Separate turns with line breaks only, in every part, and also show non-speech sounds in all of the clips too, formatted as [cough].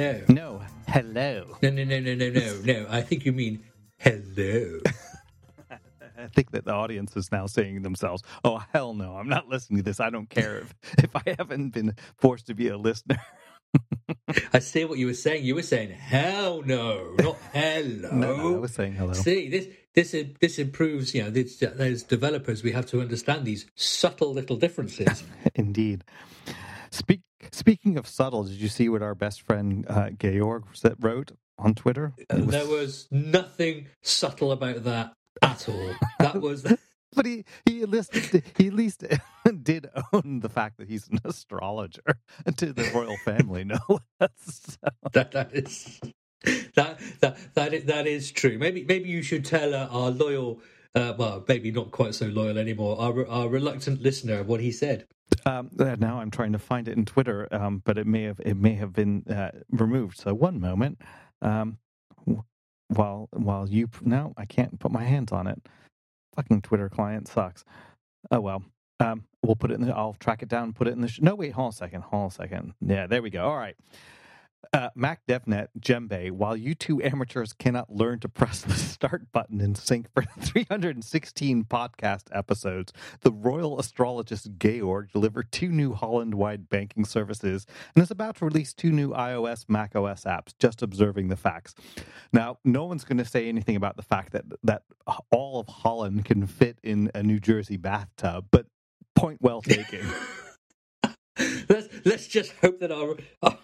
Hello. No, hello.
No, no, no, no, no, no, no. I think you mean hello. [laughs]
I think that the audience is now saying to themselves, "Oh hell no, I'm not listening to this. I don't care if [laughs] if I haven't been forced to be a listener." [laughs]
I see what you were saying. You were saying hell no, not hello.
No, no, I was saying hello.
See this this this improves. You know, this, as developers, we have to understand these subtle little differences.
Indeed. Speak, speaking of subtle, did you see what our best friend uh, Georg wrote on Twitter?
Was... There was nothing subtle about that at all. That was. [laughs]
but he he at least he at least [laughs] did own the fact that he's an astrologer [laughs] to the royal family. No less. So.
That that is that that that is, that is true. Maybe maybe you should tell uh, our loyal, uh, well, maybe not quite so loyal anymore, our our reluctant listener what he said.
Um, now I'm trying to find it in Twitter, um, but it may have it may have been uh, removed. So one moment, um, while while you now I can't put my hands on it. Fucking Twitter client sucks. Oh well. Um, we'll put it in the. I'll track it down. Put it in the. Sh- no, wait. Hold a second. Hold a second. Yeah, there we go. All right. Uh, Mac DevNet Djembe, while you two amateurs cannot learn to press the start button in sync for 316 podcast episodes, the royal astrologist Georg delivered two new Holland wide banking services and is about to release two new iOS, Mac OS apps, just observing the facts. Now, no one's going to say anything about the fact that, that all of Holland can fit in a New Jersey bathtub, but point well taken. [laughs]
let's, let's just hope that our, our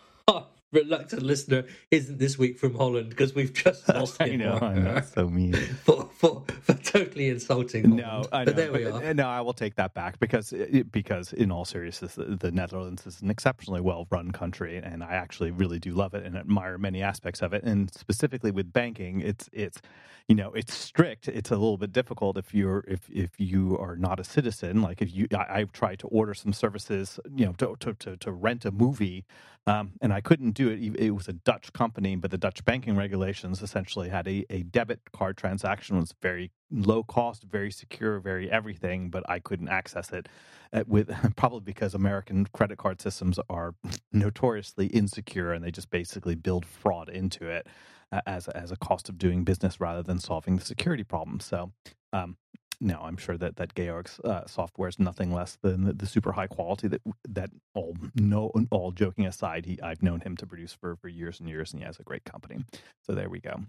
reluctant listener isn't this week from Holland because we've just [laughs] lost
I know, [laughs] I know, so mean
for, for, for totally insulting. Holland. No, I know, but there we
but, uh,
are.
No, I will take that back because uh, because in all seriousness, the, the Netherlands is an exceptionally well run country, and I actually really do love it and admire many aspects of it. And specifically with banking, it's it's you know it's strict it's a little bit difficult if you're if if you are not a citizen like if you I, have tried to order some services you know to to, to, to rent a movie um, and I couldn't do it it was a Dutch company but the Dutch banking regulations essentially had a, a debit card transaction was very low cost very secure very everything but I couldn't access it uh, with [laughs] probably because American credit card systems are [laughs] notoriously insecure and they just basically build fraud into it as as a cost of doing business rather than solving the security problem. So. Um, no, I'm sure that that Georg's uh, software is nothing less than the, the, super high quality that that all no all joking aside, he I've known him to produce for for years and years, and he has a great company. So there we go.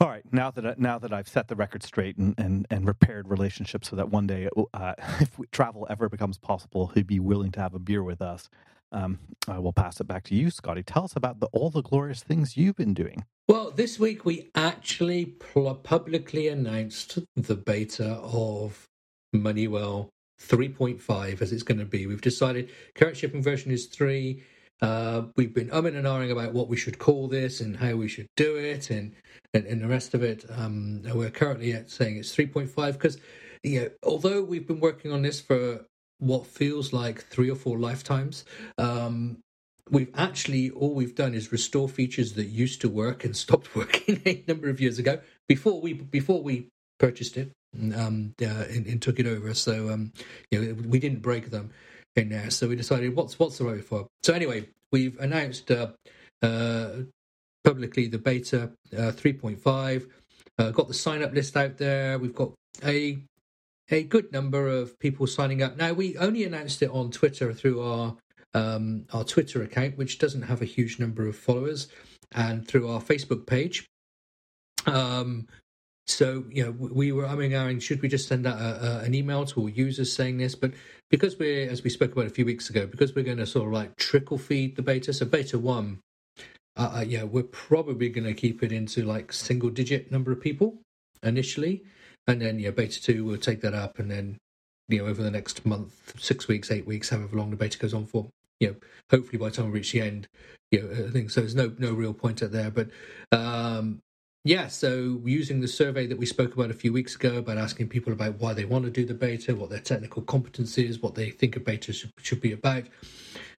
All right, now that I, now that I've set the record straight and, and, and repaired relationships, so that one day, uh, [laughs] if travel ever becomes possible, he'd be willing to have a beer with us. Um, I will pass it back to you, Scotty. Tell us about the, all the glorious things you've been doing.
Well, this week we actually pl- publicly announced the beta of MoneyWell 3.5 as it's going to be. We've decided current shipping version is 3. Uh, we've been umming and ahhing about what we should call this and how we should do it and, and, and the rest of it. Um, we're currently at saying it's 3.5 because you know, although we've been working on this for what feels like three or four lifetimes. Um, we've actually all we've done is restore features that used to work and [laughs] stopped working a number of years ago before we before we purchased it um, uh, and, and, took it over. So um, you know we didn't break them in there. So we decided what's what's the way for. So anyway, we've announced uh, uh, publicly the beta uh, 3.5. Uh, got the sign up list out there. We've got a a good number of people signing up. Now, we only announced it on Twitter through our um, our Twitter account, which doesn't have a huge number of followers, and through our Facebook page. Um, so, you know, we were umming and should we just send out a, a, an email to all users saying this? But because we're, as we spoke about a few weeks ago, because we're going to sort of like trickle feed the beta, so beta one, uh, uh yeah, we're probably going to keep it into like single digit number of people initially and then yeah, beta two will take that up, and then you know over the next month, six weeks, eight weeks, however long the beta goes on for, you know, hopefully by the time we reach the end, you know, I think so. There's no no real point out there, but um, yeah. So using the survey that we spoke about a few weeks ago about asking people about why they want to do the beta, what their technical competence is, what they think a beta should, should be about.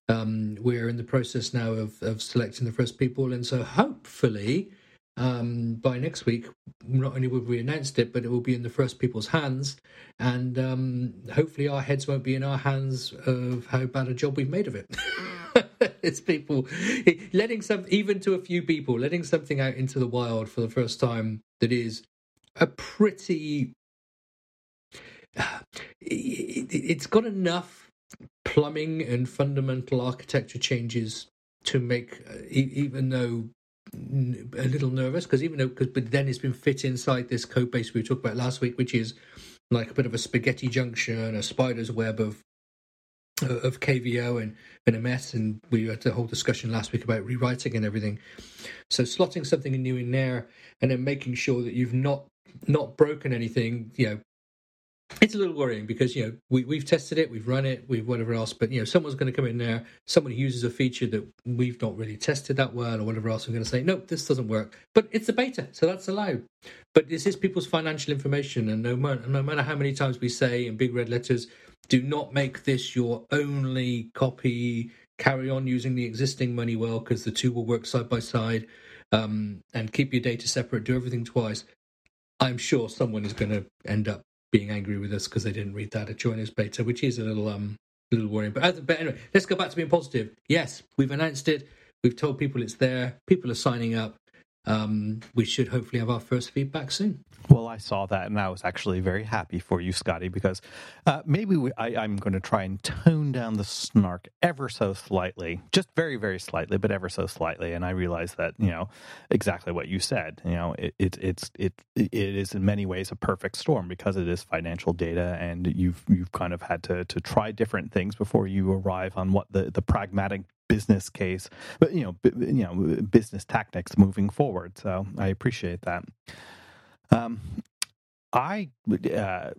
Um, we're in the process now of, of selecting the first people, and so hopefully um, by next week, not only will we announced it, but it will be in the first people's hands, and um, hopefully our heads won't be in our hands of how bad a job we've made of it. [laughs] it's people letting some, even to a few people, letting something out into the wild for the first time that is a pretty. [sighs] It's got enough plumbing and fundamental architecture changes to make, even though a little nervous, because even though, cause, but then it's been fit inside this code base we talked about last week, which is like a bit of a spaghetti junction, a spider's web of uh, of KVO and, and a mess, and we had a whole discussion last week about rewriting and everything. So slotting something new in there, and then making sure that you've not not broken anything, you know, it's a little worrying because you know we we've tested it, we've run it, we've whatever else, but you know someone's going to come in there, someone uses a feature that we've not really tested that well or whatever else, we're going to say nope, this doesn't work. But it's a beta, so that's allowed. But this is people's financial information, and no matter no matter how many times we say in big red letters, do not make this your only copy. Carry on using the existing MoneyWell because the two will work side by side, um, and keep your data separate. Do everything twice. I'm sure someone is going to end up being angry with us because they didn't read that at Joiners beta, which is a little um a little worrying. But, but anyway, let's go back to being positive. Yes, we've announced it. We've told people it's there. People are signing up um, we should hopefully have our first feedback soon.
Well, I saw that and I was actually very happy for you, Scotty, because uh, maybe we, I, am going to try and tone down the snark ever so slightly, just very, very slightly, but ever so slightly. And I realize that you know exactly what you said. You know, it, it it's it it is in many ways a perfect storm because it is financial data, and you've you've kind of had to to try different things before you arrive on what the the pragmatic business case, but you know, b- you know, business tactics moving forward. So I appreciate that. Um, I, uh,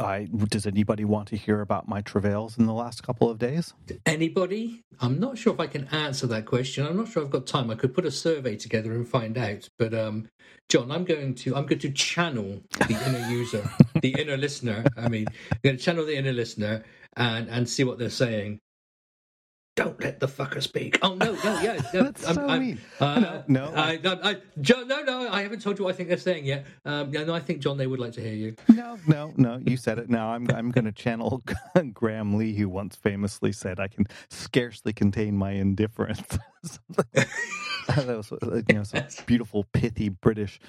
I does anybody want to hear about my travails in the last couple of days?
Anybody? I'm not sure if I can answer that question. I'm not sure I've got time. I could put a survey together and find out. But um, John, I'm going to I'm going to channel the inner user, [laughs] the inner listener. I mean, I'm going to channel the inner listener and and see what they're saying don't let the fucker speak. Oh no, no, yeah, [laughs]
no, that's I'm, so I'm, mean.
Uh, no, no, I, I, I, John, no, no, I haven't told you what I think they're saying yet. Um, yeah, no, I think John, they would like to hear you.
No, no, no, you said it. Now I'm, I'm going to channel [laughs] Graham Lee, who once famously said, "I can scarcely contain my indifference." [laughs] that was, you know, some beautiful, pithy British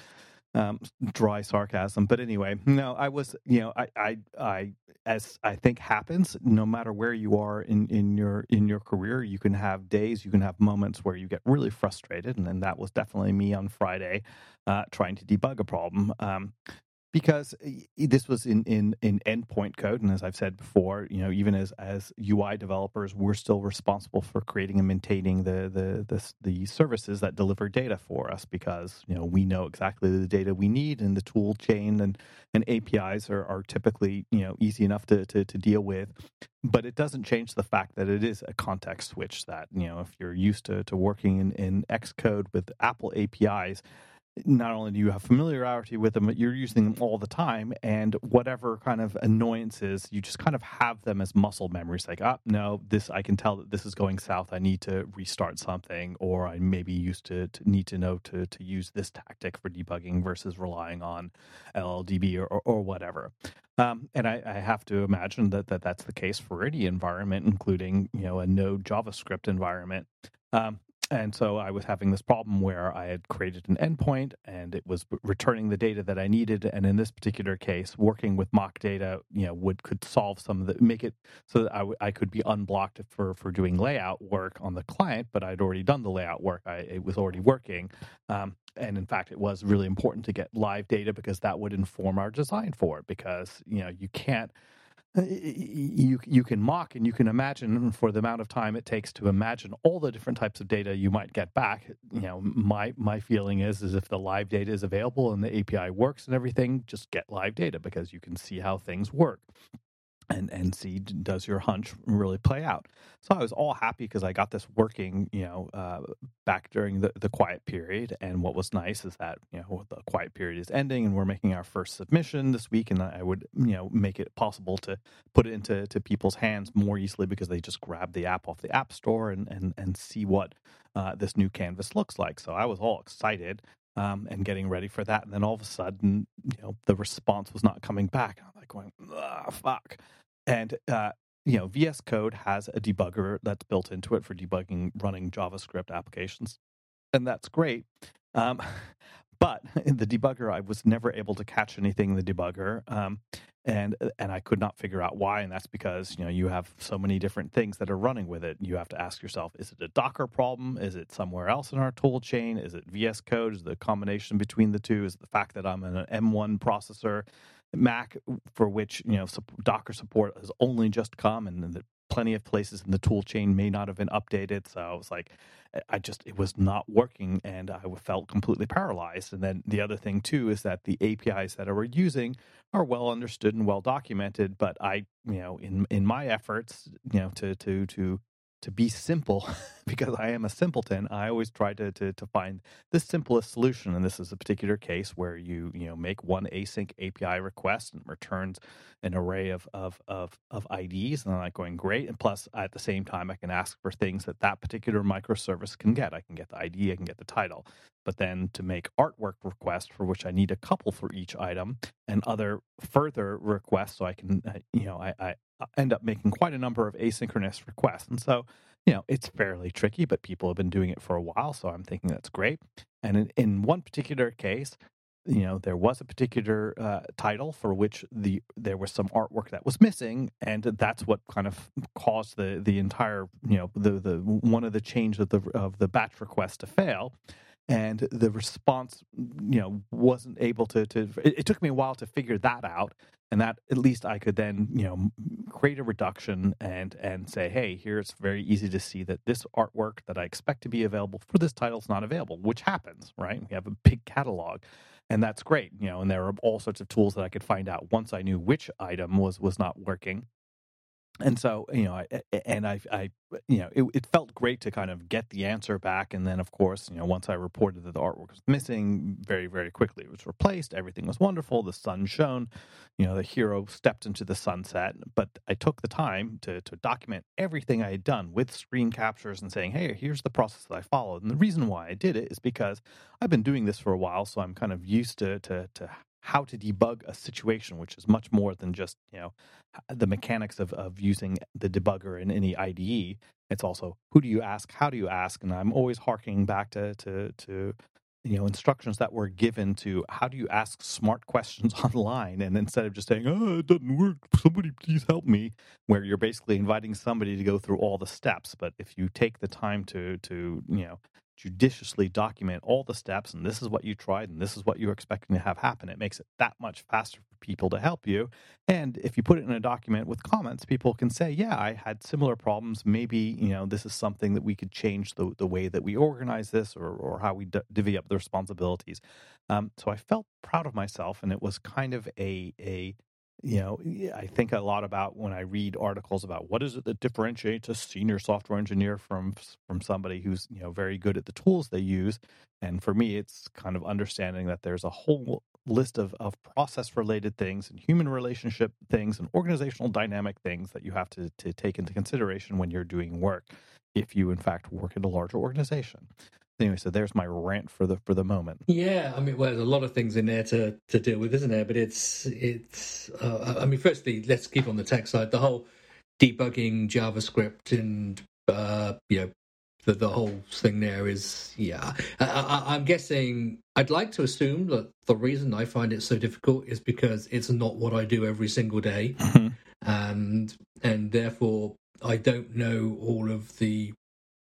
um, dry sarcasm. But anyway, no, I was, you know, I, I, I, as I think happens, no matter where you are in, in your in your career, you can have days, you can have moments where you get really frustrated, and, and that was definitely me on Friday, uh, trying to debug a problem. Um, because eh, this was in, in, in endpoint code. And as I've said before, you know, even as, as UI developers, we're still responsible for creating and maintaining the, the, the, the services that deliver data for us because, you know, we know exactly the data we need and the tool chain and, and APIs are, are typically, you know, easy enough to, to, to deal with. But it doesn't change the fact that it is a context switch that, you know, if you're used to, to working in, in Xcode with Apple APIs, not only do you have familiarity with them, but you're using them all the time. And whatever kind of annoyances, you just kind of have them as muscle memories. Like, oh, no, this I can tell that this is going south. I need to restart something, or I maybe used to, to need to know to to use this tactic for debugging versus relying on LLDB or, or, or whatever. Um, and I, I, have to imagine that, that that's the case for any environment, including you know a Node JavaScript environment. Um, and so I was having this problem where I had created an endpoint and it was returning the data that I needed. And in this particular case, working with mock data, you know, would could solve some of the make it so that I, w- I could be unblocked for for doing layout work on the client. But I'd already done the layout work; I, it was already working. Um, and in fact, it was really important to get live data because that would inform our design for it. Because you know, you can't Uh, you you can mock and you can imagine for the amount of time it takes to imagine all the different types of data you might get back. You know, my my feeling is is if the live data is available and the API works and everything, just get live data because you can see how things work and and see does your hunch really play out. So I was all happy because I got this working, you know, uh, back during the, the quiet period. And what was nice is that you know the quiet period is ending, and we're making our first submission this week, and I would you know make it possible to put it into to people's hands more easily because they just grab the app off the app store and and and see what uh, this new canvas looks like. So I was all excited. Um, and getting ready for that, and then all of a sudden, you know, the response was not coming back. I'm like going, ah, fuck. And uh, you know, VS Code has a debugger that's built into it for debugging running JavaScript applications, and that's great. Um, [laughs] but in [laughs] the debugger, I was never able to catch anything in the debugger, um, and and I could not figure out why. And that's because you know you have so many different things that are running with it. You have to ask yourself: Is it a Docker problem? Is it somewhere else in our tool chain? Is it VS Code? Is the combination between the two? Is it the fact that I'm an M1 processor? Mac, for which you know Docker support has only just come, and the plenty of places in the tool chain may not have been updated. So I was like, I just it was not working, and I felt completely paralyzed. And then the other thing too is that the APIs that I were using are well understood and well documented, but I, you know, in in my efforts, you know, to to to to be simple [laughs] because I am a simpleton. I always try to, to to find the simplest solution, and this is a particular case where you you know make one async API request and returns an array of of of, of IDs, and I'm like going great. And plus, at the same time, I can ask for things that that particular microservice can get. I can get the ID, I can get the title, but then to make artwork requests for which I need a couple for each item, and other further requests, so I can uh, you know I, I end up making quite a number of asynchronous requests. And so, you know, it's fairly tricky, but people have been doing it for a while. So I'm thinking that's great. And in, in one particular case, you know, there was a particular uh, title for which the there was some artwork that was missing, and that's what kind of caused the the entire you know the the one of the change of the of the batch request to fail and the response you know wasn't able to to it, it, took me a while to figure that out and that at least i could then you know create a reduction and and say hey here it's very easy to see that this artwork that i expect to be available for this title is not available which happens right? We have a big catalog and that's great you know and there are all sorts of tools that i could find out once i knew which item was was not working and so you know I, and i i uh, you know it, it, felt great to kind of get the answer back and then of course you know once i reported that the artwork was missing very very quickly it was replaced everything was wonderful the sun shone you know the hero stepped into the sunset but i took the time to to document everything i had done with screen captures and saying hey here's the process that i followed and the reason why i did it is because i've been doing this for a while so i'm kind of used to to to how to debug a situation, which is much more than just you know the mechanics of of using the debugger in any IDE. It's also who do you ask, how do you ask, and I'm always harking back to to to you know instructions that were given to how do you ask smart questions [laughs] online? And instead of just saying oh it doesn't work. Somebody please help me where you're basically inviting somebody to go through all the steps. But if you take the time to to you know judiciously document all the steps and this is what you tried and this is what you're expecting to have happen. It makes it that much faster for people to help you and if you put it in a document with comments people can say yeah i had similar problems. Maybe you know this is something that we could change the, the way that we organize this or, or how we d- divvy up the responsibilities. Um, so i felt proud of myself and it was kind of a a you know, I think a lot about when I read articles about what is it that differentiates a senior software engineer from from somebody who's you know very good at the tools they use. And for me, it's kind of understanding that there's a whole list of, of process related things and human relationship things and organizational dynamic things that you have to, to take into consideration when you're doing work if you in fact work in a larger organization anyway, so there's my rant for the for the moment.
Yeah, I mean, well, there's a lot of things in there to to deal with, isn't there? But it's it's. Uh, I mean, firstly, let's keep on the tech side. The whole debugging JavaScript and uh, you know the the whole thing there is yeah. I, am guessing. I'd like to assume that the reason I find it so difficult is because it's not what I do every single day, mm-hmm. and and therefore I don't know all of the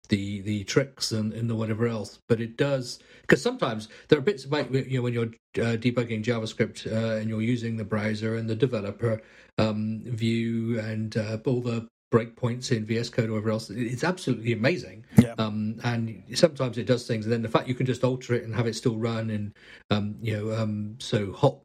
the the tricks and, and the whatever else. But it does because sometimes there are bits about you know when you're uh, debugging JavaScript uh, and you're using the browser and the developer um, view and uh, all the breakpoints in VS Code or whatever else. It's absolutely amazing.
Yeah.
Um, and sometimes it does things, and then the fact you can just alter it and have it still run, and um, you know, um, so hot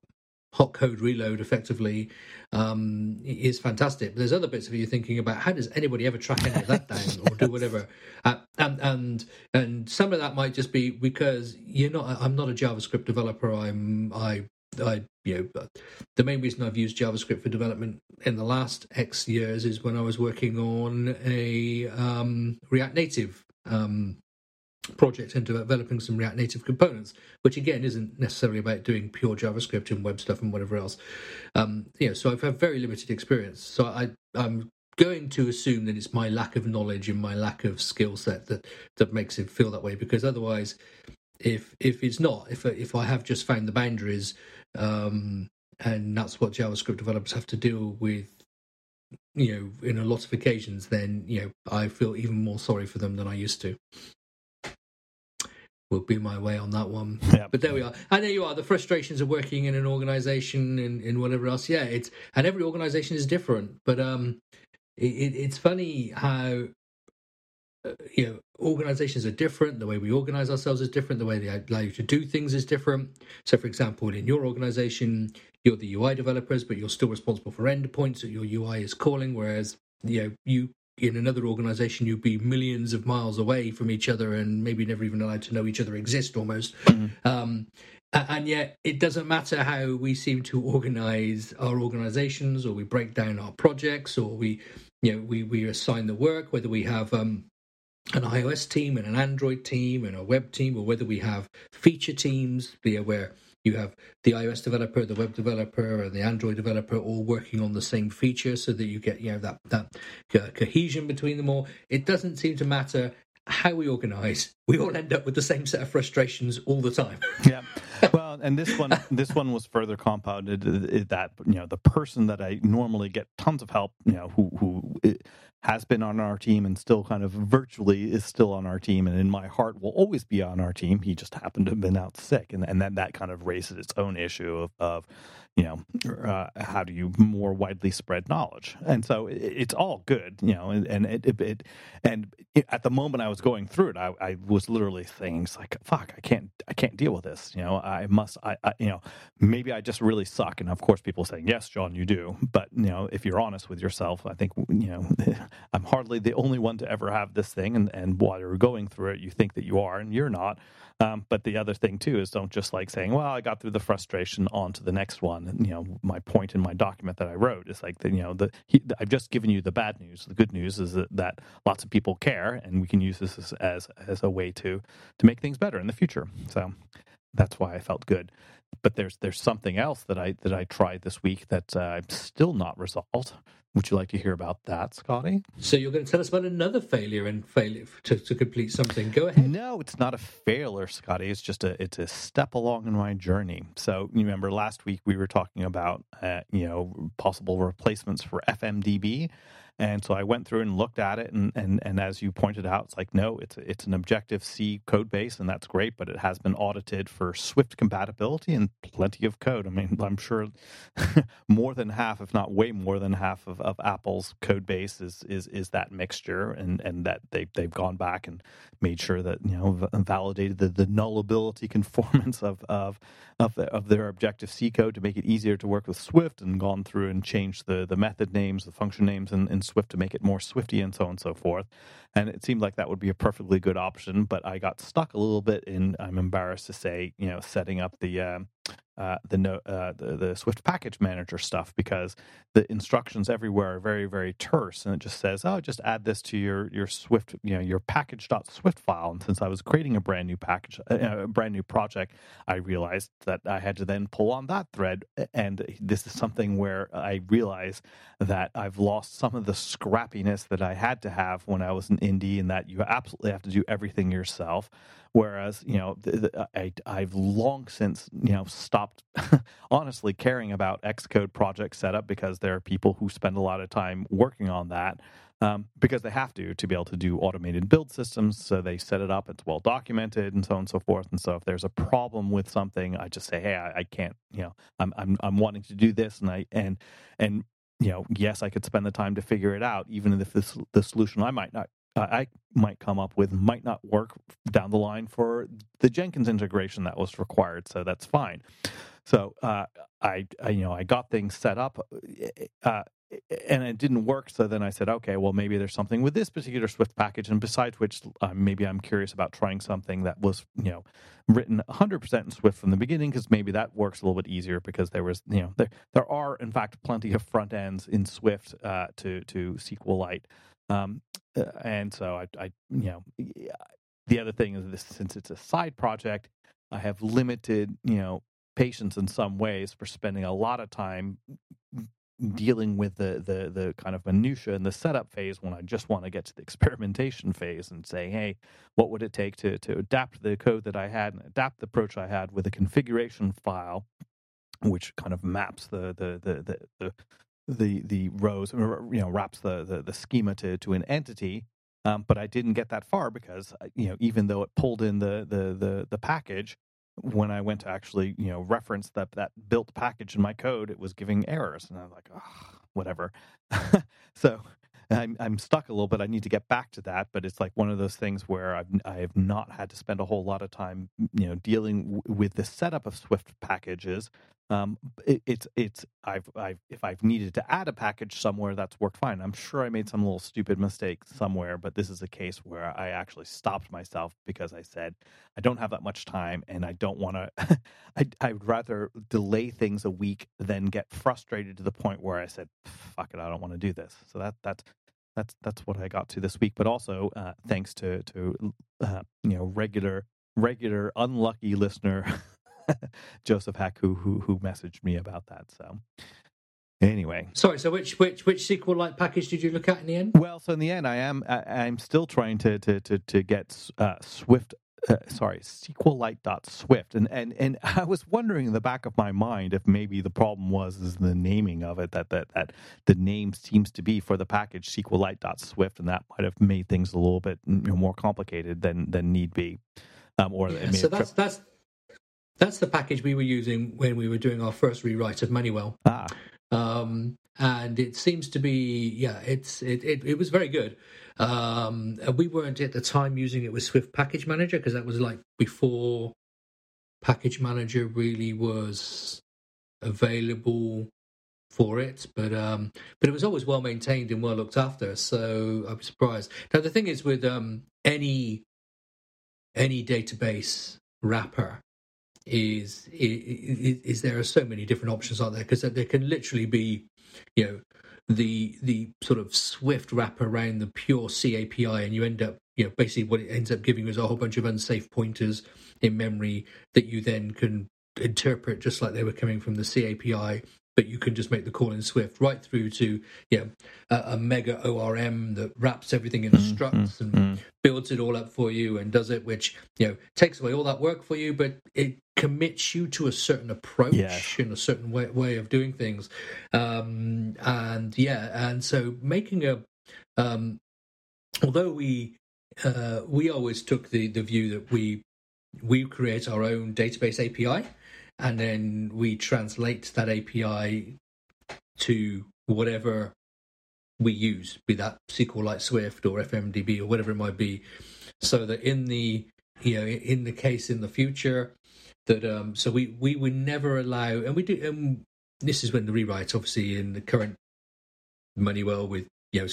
hot code reload effectively um, is fantastic. But there's other bits of you thinking about how does anybody ever track any of that down or do whatever, [laughs] uh, and and and some of that might just be because you're not. I'm not a JavaScript developer. I'm I I you know the main reason I've used JavaScript for development in the last X years is when I was working on a um, React Native um, project into developing some React Native components, which again isn't necessarily about doing pure JavaScript and web stuff and whatever else. Um, you know, so I've had very limited experience. So I, I'm going to assume that it's my lack of knowledge and my lack of skill set that that makes it feel that way. Because otherwise, if if it's not, if if I have just found the boundaries, um, and that's what JavaScript developers have to deal with, you know, in a lot of occasions, then you know I feel even more sorry for them than I used to will be my way on that one. [laughs]
Yeah.
But there we are. And there you are. The frustrations of working in an organization and in whatever else. Yeah, it's and every organization is different. But um, it, it's funny how uh, you know organizations are different. The way we organize ourselves is different. The way they allow you to do things is different. So, for example, in your organization, you're the UI developers, but you're still responsible for endpoints that your UI is calling. Whereas you know you in another organization you'd be millions of miles away from each other and maybe never even allowed to know each other exist almost mm-hmm. um, and yet it doesn't matter how we seem to organize our organizations or we break down our projects or we you know we, we assign the work whether we have um, an ios team and an android team and a web team or whether we have feature teams be where you have the iOS developer, the web developer, and the Android developer all working on the same feature, so that you get you know that that co- cohesion between them all. It doesn't seem to matter how we organize. We all end up with the same set of frustrations all the time. [laughs]
yeah. Well, and this one this one was further compounded uh, that you know the person that I normally get tons of help, you know, who who has been on our team and still kind of virtually is still on our team and in my heart will always be on our team. He just happened to have been out sick. And, and then that kind of raises its own issue of, of you know, uh, how do you more widely spread knowledge? And so it, it's all good, you know, and, and it, it, it and at the moment I was going through it, I, I was literally saying, like, fuck, I can't, I can't deal with this. You know, I must, I, I, you know, maybe I just really suck. And of course people saying, yes, John, you do. But, you know, if you're honest with yourself, I think, you know, [laughs] I'm hardly the only one to ever have this thing. And, and while you're going through it, you think that you are and you're not. Um, but the other thing too is don't just like saying, "Well, I got through the frustration on to the next one." And, you know, my point in my document that I wrote is like, the, you know, the he, I've just given you the bad news. The good news is that, that lots of people care, and we can use this as, as as a way to to make things better in the future. So that's why I felt good. But there's there's something else that I that I tried this week that uh, I'm still not resolved. Would you like to hear about that, Scotty?
So you're going to tell us about another failure and failure to, to complete something. Go ahead.
No, it's not a failure, Scotty. It's just a it's a step along in my journey. So you remember last week we were talking about uh, you know possible replacements for FMDB. And so I went through and looked at it, and, and, and as you pointed out, it's like no, it's it's an Objective C code base, and that's great, but it has been audited for Swift compatibility and plenty of code. I mean, I'm sure [laughs] more than half, if not way more than half, of, of Apple's code base is is is that mixture, and and that they they've gone back and made sure that you know validated the, the nullability [laughs] conformance of of of, the, of their Objective C code to make it easier to work with Swift, and gone through and changed the the method names, the function names, and, and Swift to make it more Swifty and so on and so forth. And it seemed like that would be a perfectly good option, but I got stuck a little bit in, I'm embarrassed to say, you know, setting up the um, uh, the, no, uh, the the Swift package manager stuff because the instructions everywhere are very very terse and it just says oh just add this to your your Swift you know your package.swift file. And since I was creating a brand new package uh, a brand new project I realized that I had to then pull on that thread. And this is something where I realize that I've lost some of the scrappiness that I had to have when I was an indie and that you absolutely have to do everything yourself Whereas, you know, the, I, I've long since, you know, stopped [laughs] honestly caring about Xcode project setup because there are people who spend a lot of time working on that um, because they have to to be able to do automated build systems. So they set it up; it's well documented, and so on and so forth. And so if there's a problem with something, I just say, "Hey, I, I can't. You know, I'm I'm I'm wanting to do this, and I and and you know, yes, I could spend the time to figure it out, even if this the solution I might not I might come up with might not work down the line for the Jenkins integration that was required. So that's fine. So uh, I, I, you know, I got things set up, uh, and it didn't work. So then I said, okay, well maybe there's something with this particular Swift package, and besides which, uh, maybe I'm curious about trying something that was, you know, written 100% in Swift from the beginning because maybe that works a little bit easier because there was, you know, there there are in fact plenty of front ends in Swift uh, to to SQLite. Um, uh, and so I, I, you know, the other thing is this since it's a side project, I have limited, you know, patience in some ways for spending a lot of time dealing with the the the kind of minutia and the setup phase when I just want to get to the [laughs] experimentation phase and say, hey, what would it take to to adapt the code that I had and adapt the approach I had with a configuration file, which kind of maps the the the the, the the the rows, you know, wraps the, the, the schema to, to an entity. Um, but I didn't get that far because, uh, you know, even though it pulled in the, the, the, the package, when I went to actually, you know, reference that, that built package in my code, it was giving errors. And I was like, oh, whatever. [laughs] so I'm, I'm stuck a little bit. I need to get back to that, but it's like one of those things where I've I have not had to spend a whole lot of time, you know, dealing w- with the setup of Swift packages um, it, it's it's I've I've if I've needed to add a package somewhere, that's worked fine. I'm sure I made some little stupid mistake somewhere, but this is a case where I actually stopped myself because I said I don't have that much time and I don't want to. I I'd rather delay things a week than get frustrated to the point where I said, "Fuck it, I don't want to do this." So that that's that's that's what I got to this week. But also uh, thanks to to uh, you know regular regular unlucky listener. [laughs] [laughs] Joseph Hack who, who who messaged me about that. So anyway,
sorry. So which which which SQLite package did you look at in the end?
Well, so in the end, I am I, am still trying to to to to get uh, Swift. Uh, sorry, SQLite.swift, and and and [laughs] I was wondering in the back of my mind if maybe the problem was is the naming of it that that that the name seems to be for the package SQLite.swift, and that might have made things a little bit you know, more complicated than than need be.
Um, or yeah, so that's that's that's the package we were using when we were doing our first rewrite of MoneyWell. Ah. Um, and it seems to be, yeah, it's it, it, it was very good. Um, we weren't at the time using it with Swift Package Manager because that was like before Package Manager really was available for it, but um, but it was always well maintained and well looked after. So I'm surprised. Now the thing is with um, any any database wrapper, is, is, is there are so many different options out there? Because there can literally be, you know, the the sort of Swift wrap around the pure C API, and you end up, you know, basically what it ends up giving you is a whole bunch of unsafe pointers in memory that you then can interpret just like they were coming from the C API but you can just make the call in Swift right through to yeah a, a mega ORM that wraps everything in mm, structs mm, and mm. builds it all up for you and does it, which you know takes away all that work for you, but it commits you to a certain approach yes. and a certain way, way of doing things. Um, and yeah, and so making a um, although we uh, we always took the the view that we we create our own database API and then we translate that API to whatever we use, be that SQLite Swift or FMDB or whatever it might be, so that in the you know in the case in the future that um so we we would never allow and we do and this is when the rewrite obviously in the current MoneyWell with you know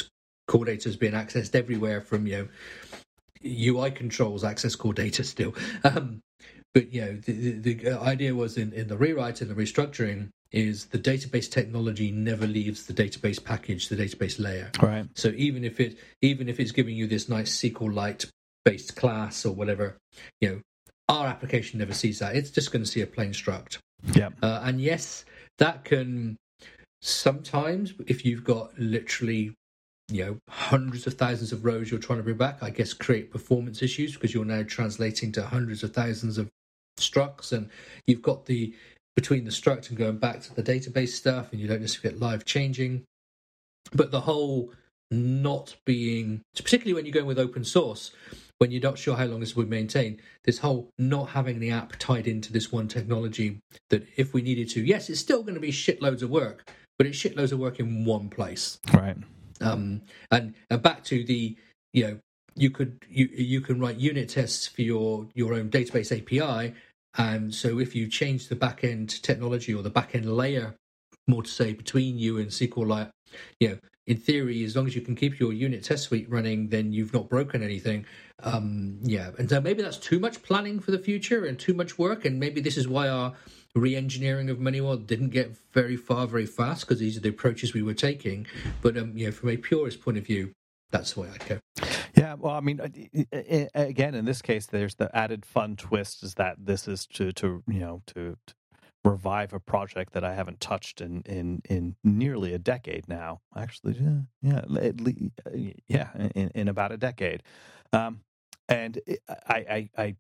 core data is being accessed everywhere from you know UI controls access core data still. Um but you know, the, the, the idea was in, in the rewrite and the restructuring is the database technology never leaves the database package, the database layer.
Right.
So even if it even if it's giving you this nice SQLite based class or whatever, you know, our application never sees that. It's just going to see a plain struct.
Yeah.
Uh, and yes, that can sometimes, if you've got literally you know hundreds of thousands of rows you're trying to bring back i guess create performance issues because you're now translating to hundreds of thousands of structs and you've got the between the struct and going back to the database stuff and you don't necessarily get live changing but the whole not being particularly when you're going with open source when you're not sure how long this will maintain this whole not having the app tied into this one technology that if we needed to yes it's still going to be shitloads of work but it's shitloads of work in one place
right
um and and back to the you know you could you you can write unit tests for your your own database API. And so if you change the backend technology or the backend layer, more to say between you and SQLite, you know, in theory, as long as you can keep your unit test suite running, then you've not broken anything. Um, yeah, and so maybe that's too much planning for the future and too much work, and maybe this is why our re-engineering of MoneyWell didn't get very far very fast because these are the approaches we were taking. But um, you know, from a purist point of view, that's the way I go.
Yeah, well, I mean, uh, again, in this case, there's the added fun twist is that this is to to you know to, to revive a project that I haven't touched in in in nearly a decade now. Actually, yeah, yeah, yeah, in, in about a decade. Um, and I, I, I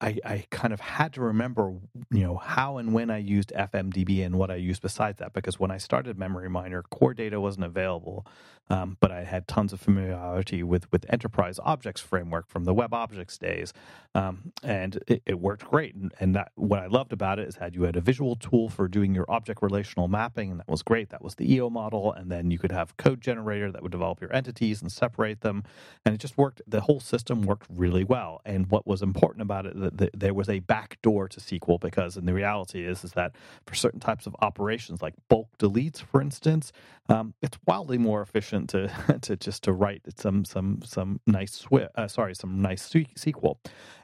I, I kind of had to remember, you know, how and when I used FMDB and what I used besides that. Because when I started MemoryMiner, core data wasn't available, um, but I had tons of familiarity with with Enterprise Objects framework from the WebObjects days, um, and it, it, worked great. And, and, that what I loved about it is that you had a visual tool for doing your object relational mapping, and that was great. That was the EO model, and then you could have code generator that would develop your entities and separate them, and it just worked. The whole system worked really well. And what was important about it that there was a back door to SQL because, and the reality is, is that for certain types of operations like bulk deletes, for instance, um, it's wildly more efficient to [laughs] to just to write some some some nice swi- uh, sorry some nice SQL.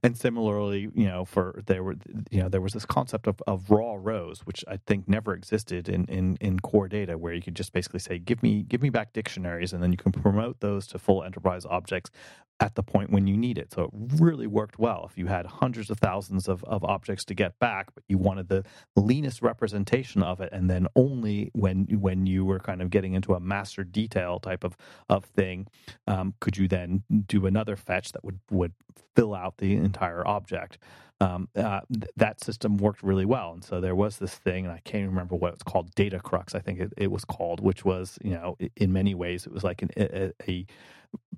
And similarly, you know, for there were you know there was this concept of, of raw rows, which I think never existed in, in in core data, where you could just basically say, give me give me back dictionaries, and then you can promote those to full enterprise objects at the point when you need it. So it really worked well. If you had hundreds of thousands of, of objects to get back, but you wanted the leanest representation of it, and then only when when you were kind of getting into a master detail type of of thing, um, could you then do another fetch that would would fill out the entire object. Um, uh, th- that system worked really well. And so there was this thing, and I can't remember what it's called, DataCrux, I think it, it was called, which was, you know, in many ways, it was like an, a, a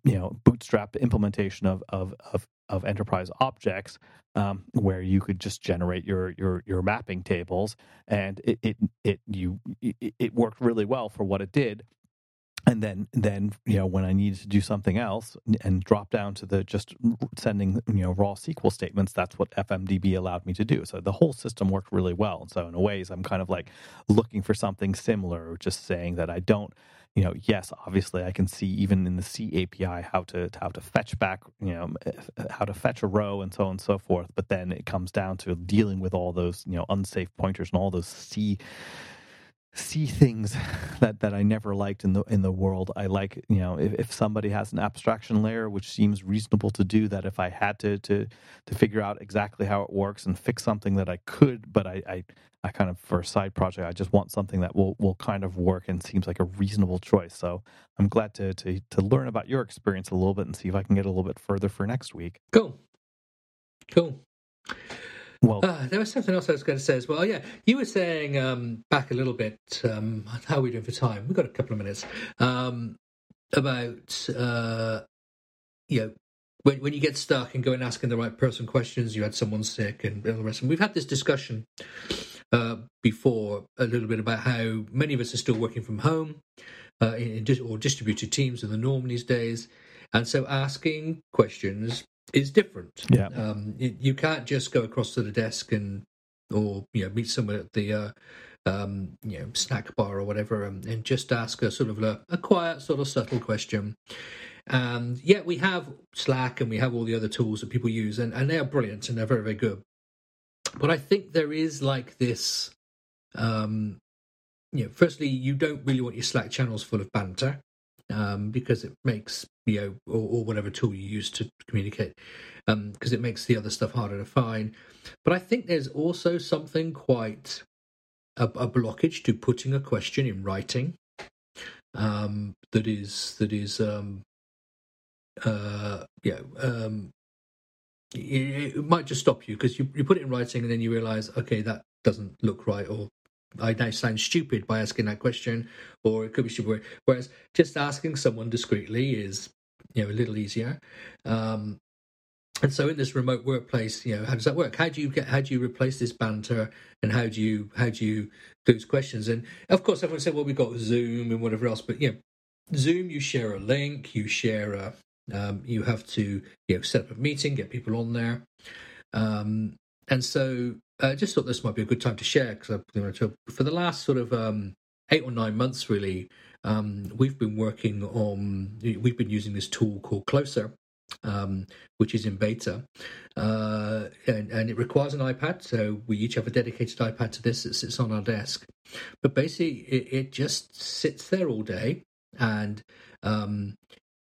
you know bootstrap implementation of of of, of enterprise objects um, where you could just generate your your your mapping tables and it it, it you it, it worked really well for what it did. And then then you know when i needed to do something else and drop down to the just sending you know raw sql statements that's what fmdb allowed me to do. So the whole system worked really well. And so in a ways i'm kind of like looking for something similar just saying that i don't you know, yes, obviously I can see even in the C API how to how to fetch back, you know, eh, how to fetch a row and so on and so forth. But then it comes down to dealing with all those, you know, unsafe pointers and all those C see things [laughs] that, that I never liked in the in the world. I like you know if, if somebody has an abstraction layer which seems reasonable to do that if I had to to to figure out exactly how it works and fix something that I could, but I I, I kind of for a side project I just want something that will will kind of work and seems like a reasonable choice. So I'm glad to to to learn about your experience a little bit and see if I can get a little bit further for next week.
Cool, cool. Well, uh, there was something else I was going to say as well. Yeah, you were saying um, back a little bit. Um, how are we doing for time? We've got a couple of minutes um, about uh, you know when when you get stuck and go and asking the right person questions. You had someone sick and all the rest. And we've had this discussion uh, before a little bit about how many of us are still working from home uh, in, or distributed teams are the norm these days. And so asking questions is different.
Yeah.
Um, you, you, can't just go across to the desk and or you know meet someone at the uh, um, you know snack bar or whatever and, and just ask a sort of a, a, quiet sort of subtle question. And yeah, we have Slack and we have all the other tools that people use and, and they are brilliant and they're very very good. But I think there is like this. Um, you know, firstly, you don't really want your Slack channels full of banter um, because it makes you know or, or, whatever tool you use to communicate because um, it makes the other stuff harder to find. But I think there's also something quite a, a blockage to putting a question in writing um, that is that is um, uh, yeah um, it, it, might just stop you because you, you put it in writing and then you realize okay that doesn't look right or I now sound stupid by asking that question, or it could be stupid. Whereas just asking someone discreetly is, you know, a little easier. Um, and so in this remote workplace, you know, how does that work? How do you get? How do you replace this banter? And how do you how do you those questions? And of course, everyone said, well, we've got Zoom and whatever else, but you know, Zoom, you share a link, you share a, um, you have to you know set up a meeting, get people on there. Um, and so I uh, just thought this might be a good time to share because for the last sort of um, eight or nine months, really, um, we've been working on, we've been using this tool called Closer, um, which is in beta, uh, and, and, it requires an iPad. So we each have a dedicated iPad to this that sits on our desk. But basically, it, it just sits there all day and um,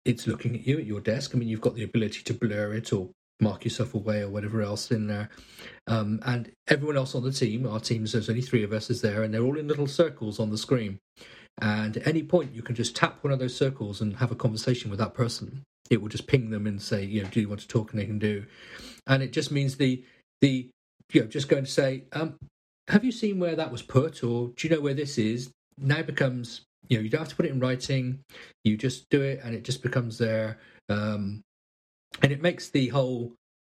it's looking at you at your desk. I mean, you've got the ability to blur it or mark yourself away or whatever else in there. Um, and everyone else on the team, our teams, there's only three of us, is there, and they're all in little circles on the screen. And at any point, you can just tap one of those circles and have a conversation with that person. It will just ping them and say, you know, do you want to talk? And they can do. And it just means the the you know just going to say, um, have you seen where that was put, or do you know where this is? Now becomes you know you don't have to put it in writing. You just do it, and it just becomes there. Um, and it makes the whole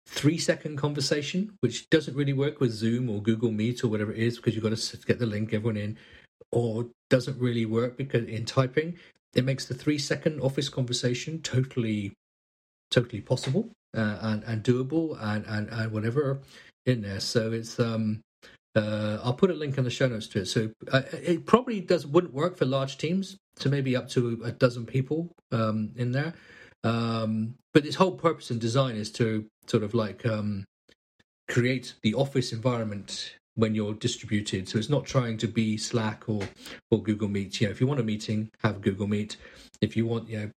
three second conversation, which doesn't really work with Zoom or Google Meet or whatever it is, because you've got to get the link, everyone in, or doesn't really work because in typing, it makes the three second office conversation totally, totally possible uh, and, and doable and, and, and whatever in there. So it's um, uh, I'll put a link in the show notes to it. So uh, it probably does wouldn't work for large teams, so maybe up to a dozen people um, in there. Um, but its whole purpose and design is to sort of like um, create the office environment when you're distributed. So it's not trying to be Slack or or Google Meet. You know, if you want a meeting, have Google Meet. If you want, you know,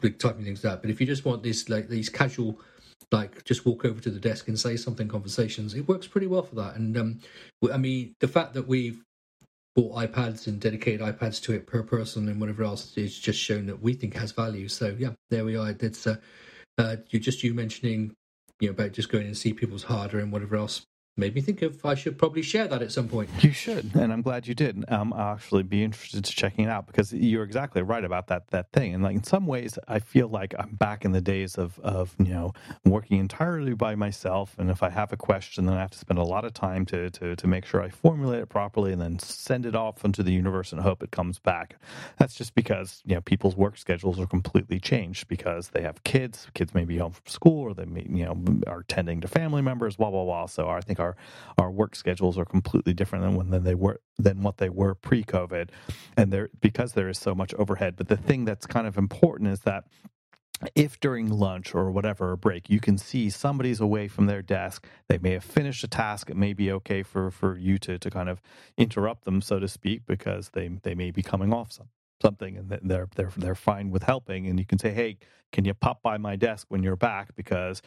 big typing things up. But if you just want this like these casual like just walk over to the desk and say something conversations it works pretty well for that and um i mean the fact that we've bought ipads and dedicated ipads to it per person and whatever else is just shown that we think has value. So yeah there we are. It's uh, uh you just you mentioning you know about just going and see people's hardware and whatever else made me think of I should probably share that at some point.
You should, and I'm glad you did. Um, I'll actually be interested to checking it out because you're exactly right about that that thing. And like in some ways, I feel like I'm back in the days of of you know working entirely by myself. And if I have a question, then I have to spend a lot of time to to to make sure I formulate it properly and then send it off into the universe and hope it comes back. That's just because you know people's work schedules are completely changed because they have kids. Kids may be home from school or they may you know are tending to family members. Blah blah blah. So I think our our our work schedules are completely different than when they were than what they were pre-COVID, and there because there is so much overhead. But the thing that's kind of important is that if during lunch or whatever a break you can see somebody's away from their desk they may have finished a task it may be okay for for you to to kind of interrupt them so to speak because they they may be coming off some, something and they're they're they're fine with helping and you can say hey can you pop by my desk when you're back because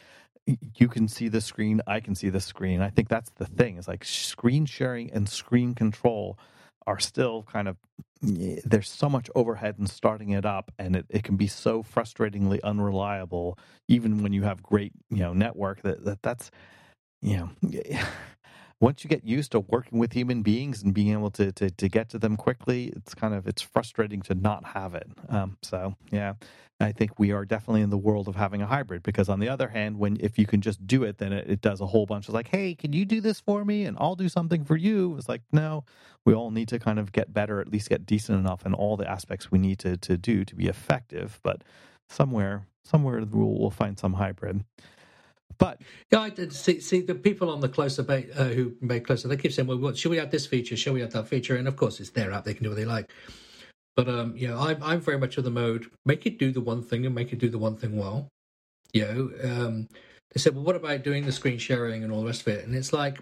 you can see the screen i can see the screen. I think that's the thing is like screen sharing and screen control are still kind of there's so much overhead in starting it up and it, it can be so frustratingly unreliable even when you have great you know network that, that that's you know once you get used to working with human beings and being able to, to, to get to them quickly, it's kind of it's frustrating to not have it. Um, so yeah, I think we are definitely in the world of having a hybrid because on the other hand, when if you can just do it, then it, it does a whole bunch of like, hey, can you do this for me? And I'll do something for you. It's like, no, we all need to kind of get better, at least get decent enough in all the aspects we need to, to do to be effective. But somewhere, somewhere we'll, we'll find some hybrid. But
yeah, I did see, see the people on the closer uh, who made closer. They keep saying, "Well, what, should we add this feature? Should we add that feature?" And of course, it's their app; they can do what they like. But um, know, I'm I'm very much of the mode make it do the one thing and make it do the one thing well. You know, um, they said, "Well, what about doing the screen sharing and all the rest of it?" And it's like,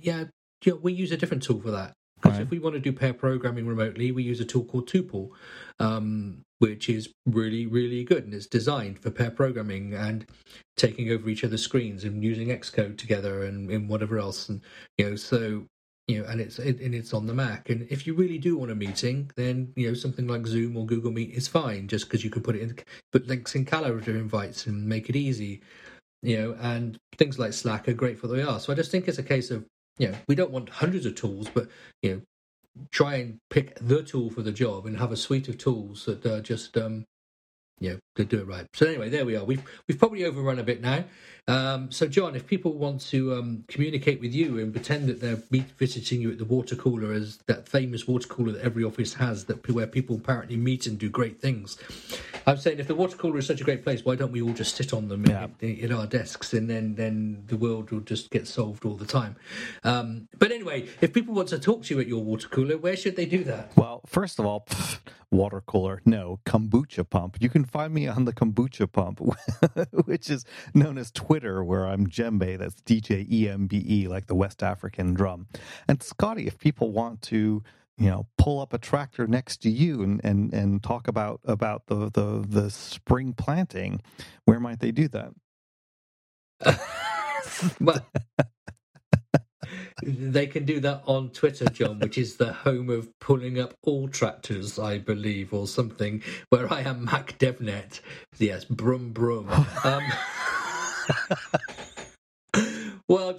yeah, you know, we use a different tool for that. Right. if we want to do pair programming remotely, we use a tool called Tuple, um, which is really, really good and it's designed for pair programming and taking over each other's screens and using Xcode together and, and whatever else. And you know, so you know, and it's it, and it's on the Mac. And if you really do want a meeting, then you know something like Zoom or Google Meet is fine, just because you can put it in, put links in calendar invites and make it easy. You know, and things like Slack are great for they are. So I just think it's a case of you know, we don't want hundreds of tools, but you know, try and pick the tool for the job and have a suite of tools that uh, just um, you know, to do it right. So anyway, there we are. We've we've probably overrun a bit now. Um, so, John, if people want to um, communicate with you and pretend that they're visiting you at the water cooler, as that famous water cooler that every office has, that where people apparently meet and do great things, I'm saying if the water cooler is such a great place, why don't we all just sit on them yeah. in, in, our desks, and then then the world will just get solved all the time. Um, but anyway, if people want to talk to you at your water cooler, where should they do that?
Well, first of all. Pff, water cooler. No, kombucha pump. You can find me on the kombucha pump, [laughs] which is known as Twitter, where I'm Djembe, That's D J E M B E, like the West African drum. And Scotty, if people want to you know pull up a tractor next to you and and and talk about about the the the spring planting where might they do that [laughs]
but they can do that on Twitter, John, which is the home of pulling up all tractors, I believe, or something. Where I am Mac DevNet. Yes, brum brum. Um, well, [laughs]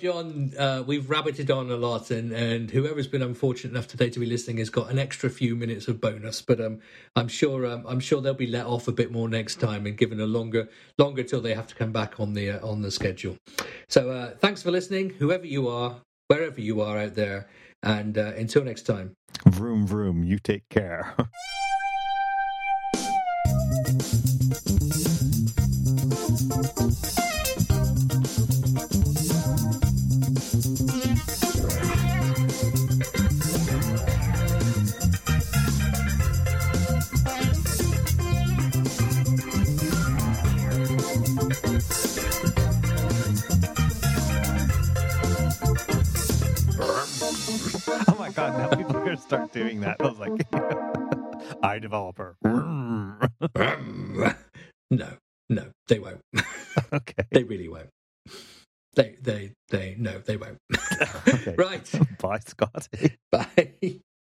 John, uh, we've rabbited on a lot, and, and whoever's been unfortunate enough today to be listening has got an extra few minutes of bonus. But um, I'm sure um, I'm sure they'll be let off a bit more next time and given a longer longer till they have to come back on the uh, on the schedule. So uh, thanks for listening, whoever you are, wherever you are out there. And uh, until next time.
Vroom, vroom. You take care. [laughs] god, now people are going to start doing that. I was like, [laughs] I developer. [laughs]
no, no, they won't. [laughs]
okay.
They really won't. They, they, they, no, they won't.
okay.
right.
Bye, Scott.
Bye.